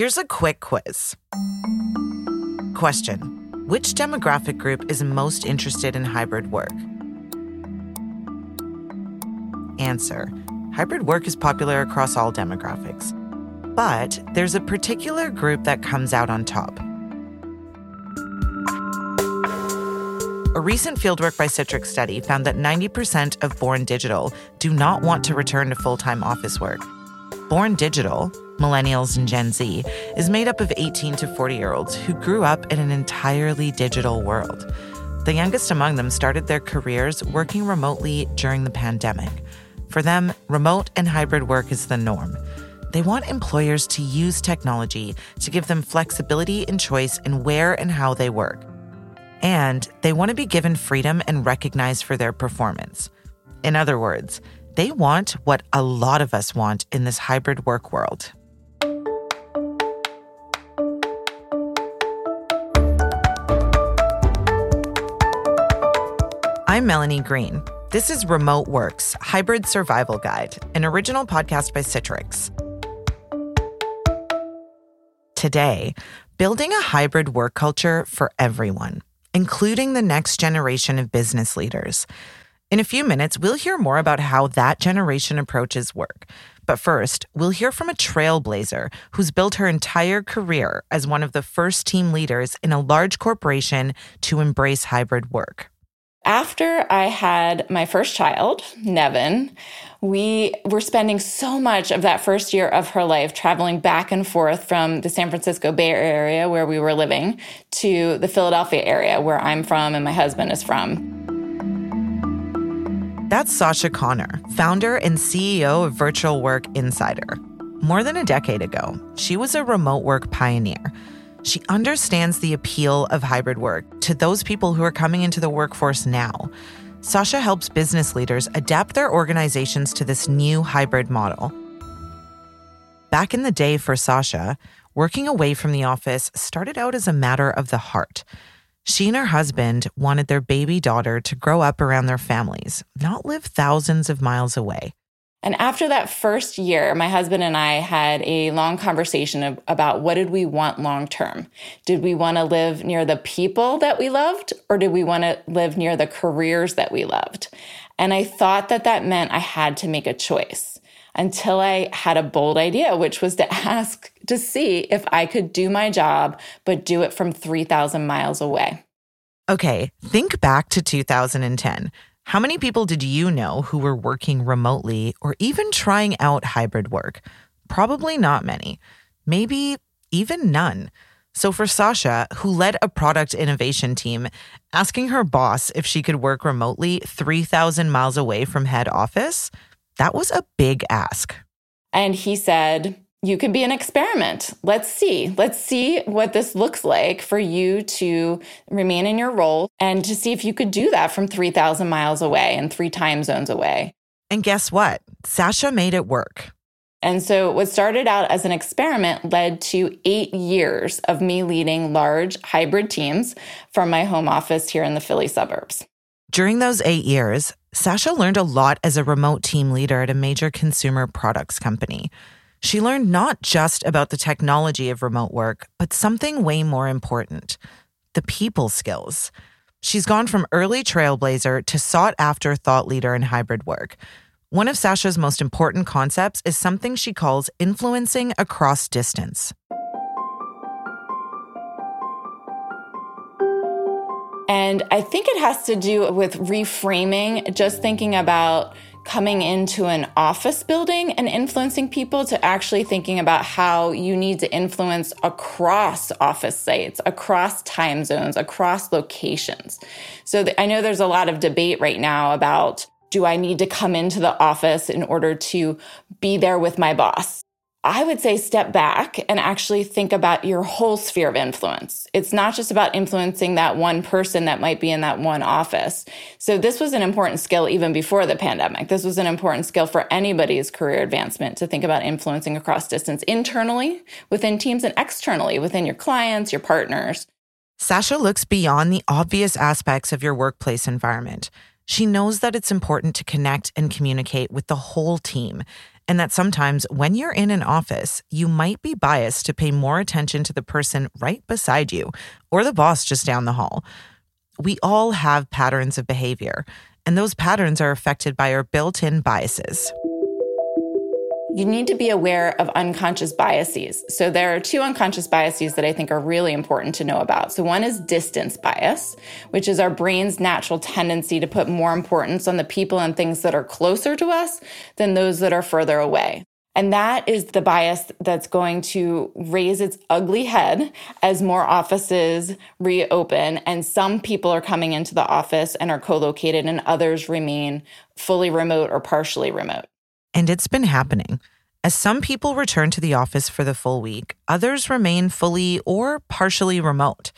Here's a quick quiz. Question Which demographic group is most interested in hybrid work? Answer Hybrid work is popular across all demographics. But there's a particular group that comes out on top. A recent fieldwork by Citrix study found that 90% of born digital do not want to return to full time office work. Born digital, millennials and Gen Z, is made up of 18 to 40 year olds who grew up in an entirely digital world. The youngest among them started their careers working remotely during the pandemic. For them, remote and hybrid work is the norm. They want employers to use technology to give them flexibility and choice in where and how they work. And they want to be given freedom and recognized for their performance. In other words, they want what a lot of us want in this hybrid work world. I'm Melanie Green. This is Remote Works Hybrid Survival Guide, an original podcast by Citrix. Today, building a hybrid work culture for everyone, including the next generation of business leaders. In a few minutes, we'll hear more about how that generation approaches work. But first, we'll hear from a trailblazer who's built her entire career as one of the first team leaders in a large corporation to embrace hybrid work. After I had my first child, Nevin, we were spending so much of that first year of her life traveling back and forth from the San Francisco Bay Area, where we were living, to the Philadelphia area, where I'm from and my husband is from. That's Sasha Connor, founder and CEO of Virtual Work Insider. More than a decade ago, she was a remote work pioneer she understands the appeal of hybrid work to those people who are coming into the workforce now. Sasha helps business leaders adapt their organizations to this new hybrid model. Back in the day for Sasha, working away from the office started out as a matter of the heart. She and her husband wanted their baby daughter to grow up around their families, not live thousands of miles away. And after that first year, my husband and I had a long conversation of, about what did we want long term? Did we want to live near the people that we loved or did we want to live near the careers that we loved? And I thought that that meant I had to make a choice until I had a bold idea, which was to ask to see if I could do my job, but do it from 3,000 miles away. Okay, think back to 2010. How many people did you know who were working remotely or even trying out hybrid work? Probably not many. Maybe even none. So, for Sasha, who led a product innovation team, asking her boss if she could work remotely 3,000 miles away from head office, that was a big ask. And he said, you could be an experiment. Let's see. Let's see what this looks like for you to remain in your role and to see if you could do that from 3,000 miles away and three time zones away. And guess what? Sasha made it work. And so, what started out as an experiment led to eight years of me leading large hybrid teams from my home office here in the Philly suburbs. During those eight years, Sasha learned a lot as a remote team leader at a major consumer products company. She learned not just about the technology of remote work, but something way more important the people skills. She's gone from early trailblazer to sought after thought leader in hybrid work. One of Sasha's most important concepts is something she calls influencing across distance. And I think it has to do with reframing, just thinking about coming into an office building and influencing people to actually thinking about how you need to influence across office sites, across time zones, across locations. So I know there's a lot of debate right now about do I need to come into the office in order to be there with my boss? I would say step back and actually think about your whole sphere of influence. It's not just about influencing that one person that might be in that one office. So, this was an important skill even before the pandemic. This was an important skill for anybody's career advancement to think about influencing across distance internally within teams and externally within your clients, your partners. Sasha looks beyond the obvious aspects of your workplace environment. She knows that it's important to connect and communicate with the whole team and that sometimes when you're in an office, you might be biased to pay more attention to the person right beside you or the boss just down the hall. We all have patterns of behavior, and those patterns are affected by our built in biases you need to be aware of unconscious biases. So there are two unconscious biases that I think are really important to know about. So one is distance bias, which is our brain's natural tendency to put more importance on the people and things that are closer to us than those that are further away. And that is the bias that's going to raise its ugly head as more offices reopen and some people are coming into the office and are co-located and others remain fully remote or partially remote. And it's been happening. As some people return to the office for the full week, others remain fully or partially remote.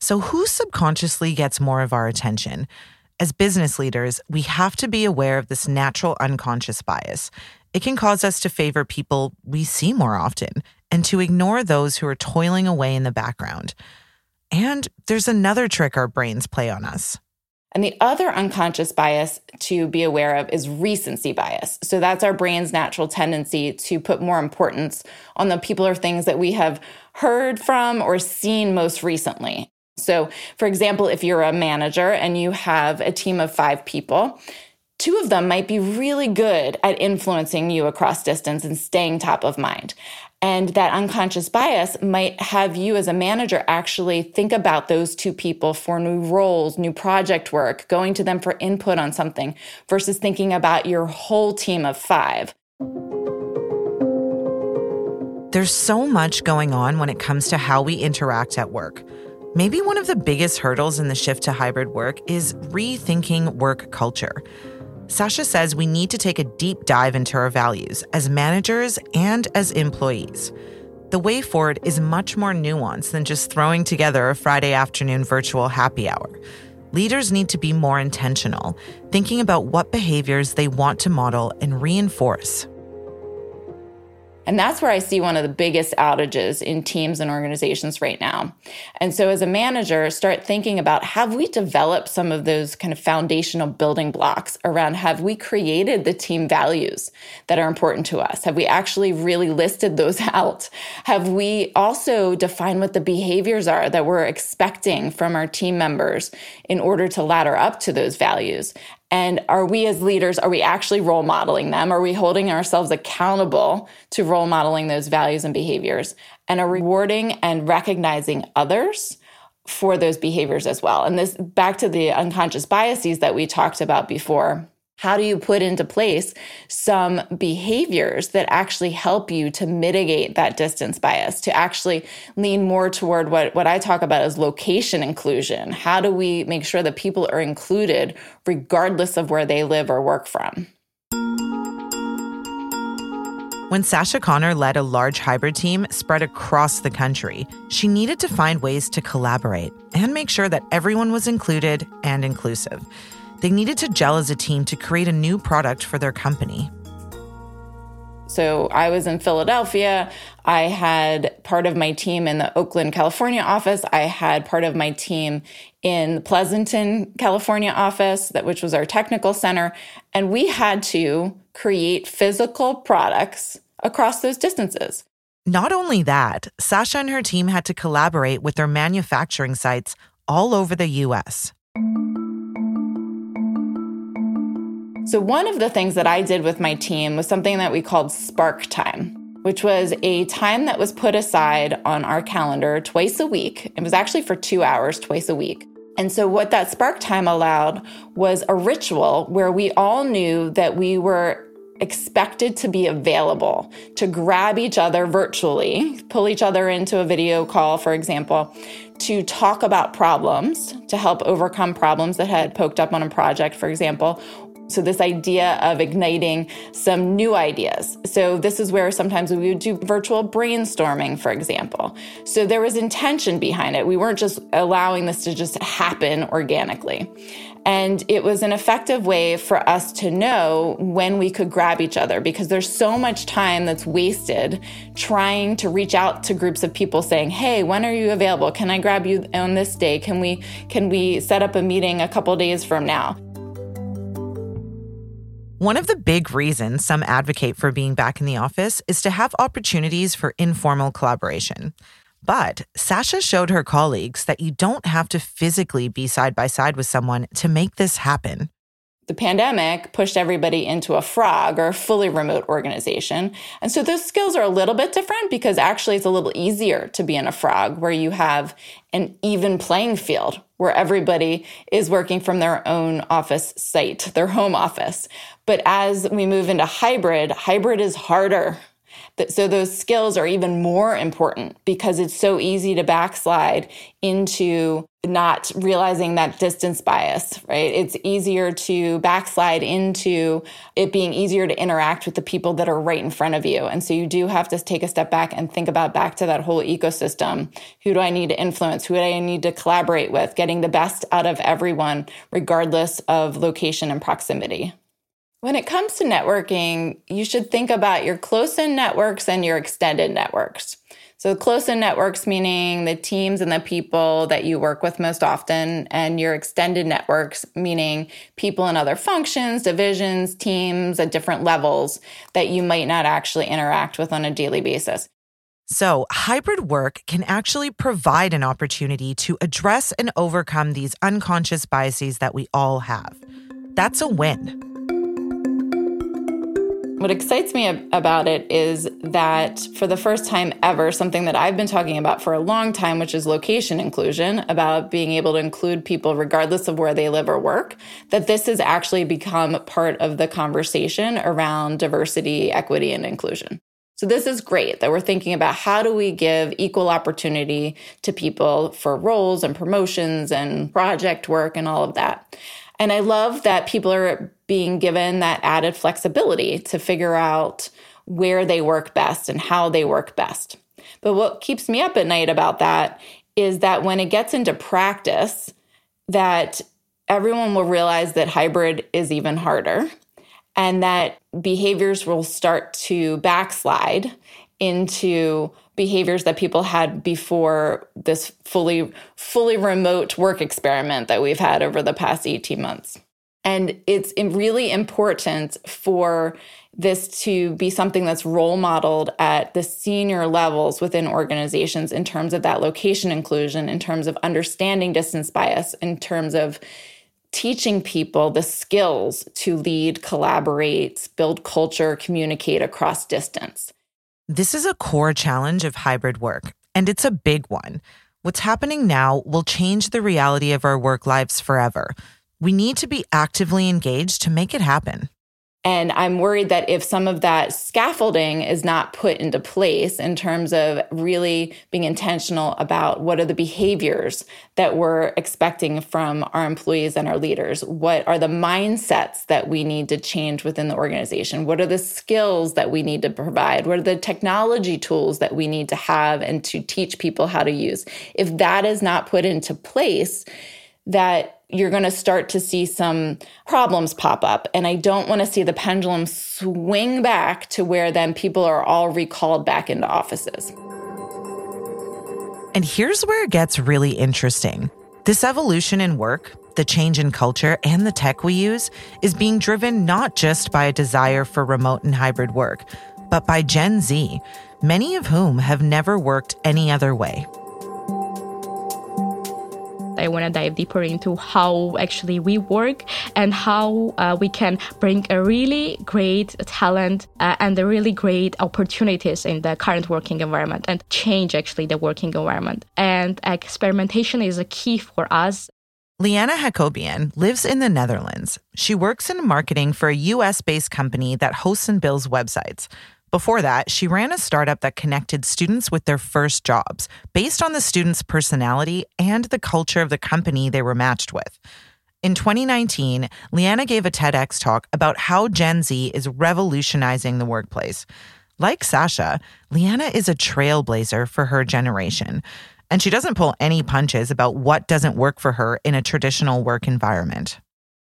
So, who subconsciously gets more of our attention? As business leaders, we have to be aware of this natural unconscious bias. It can cause us to favor people we see more often and to ignore those who are toiling away in the background. And there's another trick our brains play on us. And the other unconscious bias to be aware of is recency bias. So that's our brain's natural tendency to put more importance on the people or things that we have heard from or seen most recently. So, for example, if you're a manager and you have a team of five people, two of them might be really good at influencing you across distance and staying top of mind. And that unconscious bias might have you as a manager actually think about those two people for new roles, new project work, going to them for input on something versus thinking about your whole team of five. There's so much going on when it comes to how we interact at work. Maybe one of the biggest hurdles in the shift to hybrid work is rethinking work culture. Sasha says we need to take a deep dive into our values as managers and as employees. The way forward is much more nuanced than just throwing together a Friday afternoon virtual happy hour. Leaders need to be more intentional, thinking about what behaviors they want to model and reinforce. And that's where I see one of the biggest outages in teams and organizations right now. And so, as a manager, start thinking about have we developed some of those kind of foundational building blocks around have we created the team values that are important to us? Have we actually really listed those out? Have we also defined what the behaviors are that we're expecting from our team members in order to ladder up to those values? And are we as leaders, are we actually role modeling them? Are we holding ourselves accountable to role modeling those values and behaviors? And are rewarding and recognizing others for those behaviors as well? And this back to the unconscious biases that we talked about before how do you put into place some behaviors that actually help you to mitigate that distance bias, to actually lean more toward what, what I talk about as location inclusion? How do we make sure that people are included regardless of where they live or work from? When Sasha Connor led a large hybrid team spread across the country, she needed to find ways to collaborate and make sure that everyone was included and inclusive. They needed to gel as a team to create a new product for their company. So I was in Philadelphia. I had part of my team in the Oakland, California office. I had part of my team in Pleasanton, California office, that which was our technical center, and we had to create physical products across those distances. Not only that, Sasha and her team had to collaborate with their manufacturing sites all over the US. So, one of the things that I did with my team was something that we called Spark Time, which was a time that was put aside on our calendar twice a week. It was actually for two hours twice a week. And so, what that Spark Time allowed was a ritual where we all knew that we were expected to be available to grab each other virtually, pull each other into a video call, for example, to talk about problems, to help overcome problems that had poked up on a project, for example, so, this idea of igniting some new ideas. So, this is where sometimes we would do virtual brainstorming, for example. So, there was intention behind it. We weren't just allowing this to just happen organically. And it was an effective way for us to know when we could grab each other because there's so much time that's wasted trying to reach out to groups of people saying, "Hey, when are you available? Can I grab you on this day? Can we can we set up a meeting a couple days from now?" One of the big reasons some advocate for being back in the office is to have opportunities for informal collaboration. But Sasha showed her colleagues that you don't have to physically be side by side with someone to make this happen the pandemic pushed everybody into a frog or a fully remote organization. And so those skills are a little bit different because actually it's a little easier to be in a frog where you have an even playing field where everybody is working from their own office site, their home office. But as we move into hybrid, hybrid is harder so those skills are even more important because it's so easy to backslide into not realizing that distance bias, right? It's easier to backslide into it being easier to interact with the people that are right in front of you. And so you do have to take a step back and think about back to that whole ecosystem. Who do I need to influence? Who do I need to collaborate with? Getting the best out of everyone, regardless of location and proximity. When it comes to networking, you should think about your close in networks and your extended networks. So, close in networks meaning the teams and the people that you work with most often, and your extended networks meaning people in other functions, divisions, teams at different levels that you might not actually interact with on a daily basis. So, hybrid work can actually provide an opportunity to address and overcome these unconscious biases that we all have. That's a win. What excites me about it is that for the first time ever, something that I've been talking about for a long time, which is location inclusion, about being able to include people regardless of where they live or work, that this has actually become part of the conversation around diversity, equity, and inclusion. So this is great that we're thinking about how do we give equal opportunity to people for roles and promotions and project work and all of that. And I love that people are being given that added flexibility to figure out where they work best and how they work best. But what keeps me up at night about that is that when it gets into practice, that everyone will realize that hybrid is even harder and that behaviors will start to backslide into behaviors that people had before this fully fully remote work experiment that we've had over the past 18 months. And it's really important for this to be something that's role modeled at the senior levels within organizations in terms of that location inclusion, in terms of understanding distance bias, in terms of teaching people the skills to lead, collaborate, build culture, communicate across distance. This is a core challenge of hybrid work, and it's a big one. What's happening now will change the reality of our work lives forever. We need to be actively engaged to make it happen. And I'm worried that if some of that scaffolding is not put into place in terms of really being intentional about what are the behaviors that we're expecting from our employees and our leaders, what are the mindsets that we need to change within the organization, what are the skills that we need to provide, what are the technology tools that we need to have and to teach people how to use. If that is not put into place, that you're going to start to see some problems pop up. And I don't want to see the pendulum swing back to where then people are all recalled back into offices. And here's where it gets really interesting. This evolution in work, the change in culture, and the tech we use is being driven not just by a desire for remote and hybrid work, but by Gen Z, many of whom have never worked any other way. I want to dive deeper into how actually we work and how uh, we can bring a really great talent uh, and the really great opportunities in the current working environment and change actually the working environment. And experimentation is a key for us. Liana Jacobian lives in the Netherlands. She works in marketing for a US based company that hosts and builds websites. Before that, she ran a startup that connected students with their first jobs based on the students' personality and the culture of the company they were matched with. In 2019, Liana gave a TEDx talk about how Gen Z is revolutionizing the workplace. Like Sasha, Liana is a trailblazer for her generation, and she doesn't pull any punches about what doesn't work for her in a traditional work environment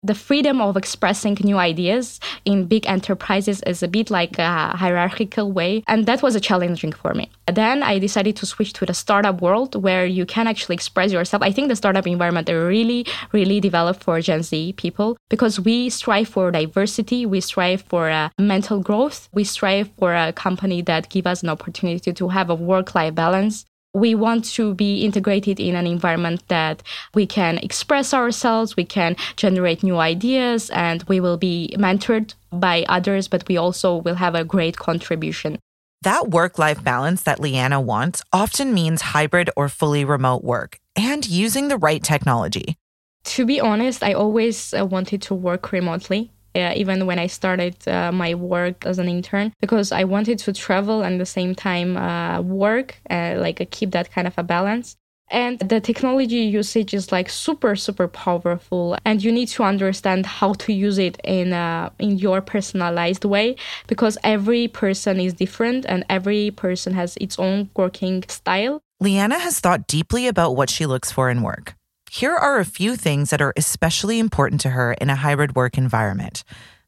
the freedom of expressing new ideas in big enterprises is a bit like a hierarchical way. And that was a challenging for me. Then I decided to switch to the startup world where you can actually express yourself. I think the startup environment are really, really developed for Gen Z people because we strive for diversity. We strive for uh, mental growth. We strive for a company that give us an opportunity to have a work-life balance we want to be integrated in an environment that we can express ourselves, we can generate new ideas, and we will be mentored by others, but we also will have a great contribution. That work life balance that Liana wants often means hybrid or fully remote work and using the right technology. To be honest, I always uh, wanted to work remotely uh, even when I started uh, my work as an intern, because I wanted to travel and the same time uh, work, uh, like uh, keep that kind of a balance. And the technology usage is like super, super powerful, and you need to understand how to use it in uh, in your personalized way because every person is different and every person has its own working style. Liana has thought deeply about what she looks for in work. Here are a few things that are especially important to her in a hybrid work environment.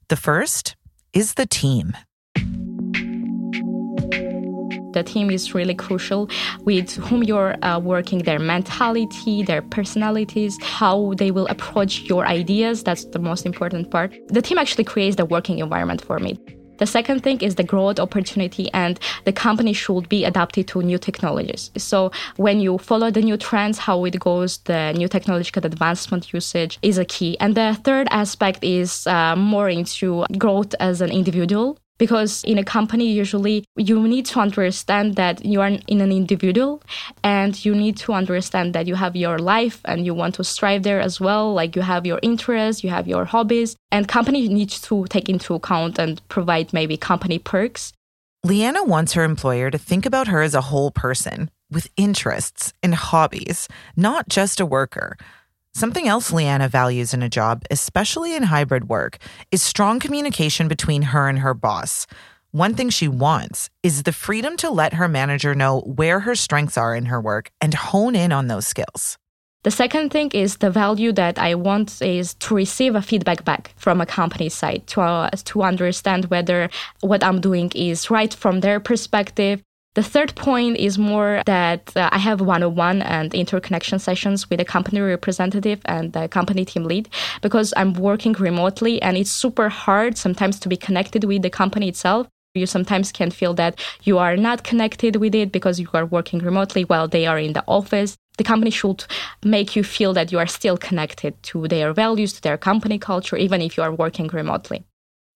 The first is the team. The team is really crucial with whom you're uh, working, their mentality, their personalities, how they will approach your ideas. That's the most important part. The team actually creates the working environment for me. The second thing is the growth opportunity, and the company should be adapted to new technologies. So when you follow the new trends, how it goes, the new technological advancement usage is a key. And the third aspect is uh, more into growth as an individual because in a company usually you need to understand that you are in an individual and you need to understand that you have your life and you want to strive there as well. Like you have your interests you have your hobbies and company needs to take into account and provide maybe company perks. Liana wants her employer to think about her as a whole person with interests and hobbies not just a worker Something else Liana values in a job, especially in hybrid work, is strong communication between her and her boss. One thing she wants is the freedom to let her manager know where her strengths are in her work and hone in on those skills. The second thing is the value that I want is to receive a feedback back from a company side to, uh, to understand whether what I'm doing is right from their perspective the third point is more that uh, I have one on one and interconnection sessions with a company representative and the company team lead because I'm working remotely and it's super hard sometimes to be connected with the company itself. You sometimes can feel that you are not connected with it because you are working remotely while they are in the office. The company should make you feel that you are still connected to their values, to their company culture, even if you are working remotely.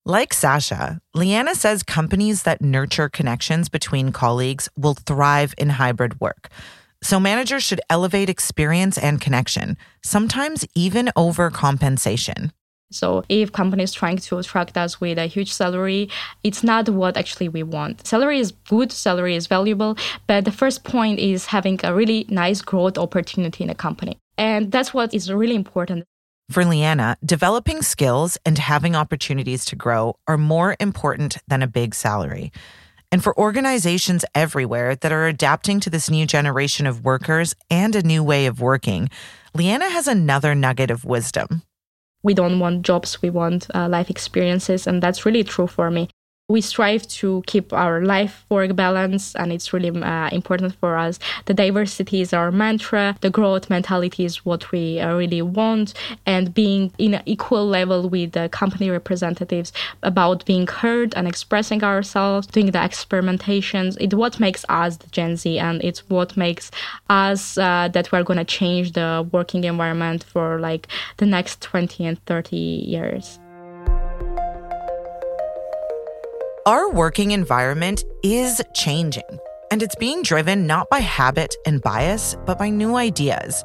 Like Sasha, Liana says companies that nurture connections between colleagues will thrive in hybrid work. So managers should elevate experience and connection, sometimes even over compensation. So if companies trying to attract us with a huge salary, it's not what actually we want. Salary is good, salary is valuable, but the first point is having a really nice growth opportunity in a company. And that's what is really important. For Liana, developing skills and having opportunities to grow are more important than a big salary. And for organizations everywhere that are adapting to this new generation of workers and a new way of working, Liana has another nugget of wisdom. We don't want jobs, we want uh, life experiences. And that's really true for me we strive to keep our life work balance and it's really uh, important for us. The diversity is our mantra. The growth mentality is what we uh, really want. And being in an equal level with the company representatives about being heard and expressing ourselves doing the experimentations it's what makes us the gen z and it's what makes us uh, that we're going to change the working environment for like the next 20 and 30 years Our working environment is changing, and it's being driven not by habit and bias, but by new ideas.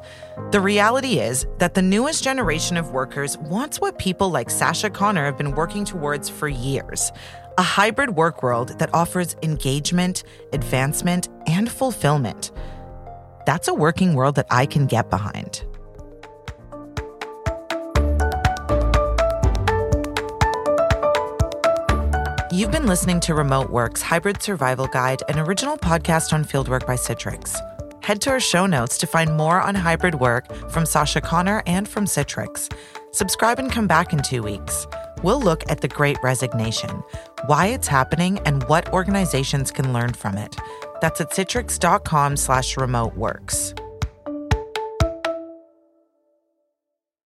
The reality is that the newest generation of workers wants what people like Sasha Connor have been working towards for years a hybrid work world that offers engagement, advancement, and fulfillment. That's a working world that I can get behind. You've been listening to Remote Work's Hybrid Survival Guide, an original podcast on fieldwork by Citrix. Head to our show notes to find more on hybrid work from Sasha Connor and from Citrix. Subscribe and come back in two weeks. We'll look at the great resignation, why it's happening, and what organizations can learn from it. That's at citrix.com slash remote works.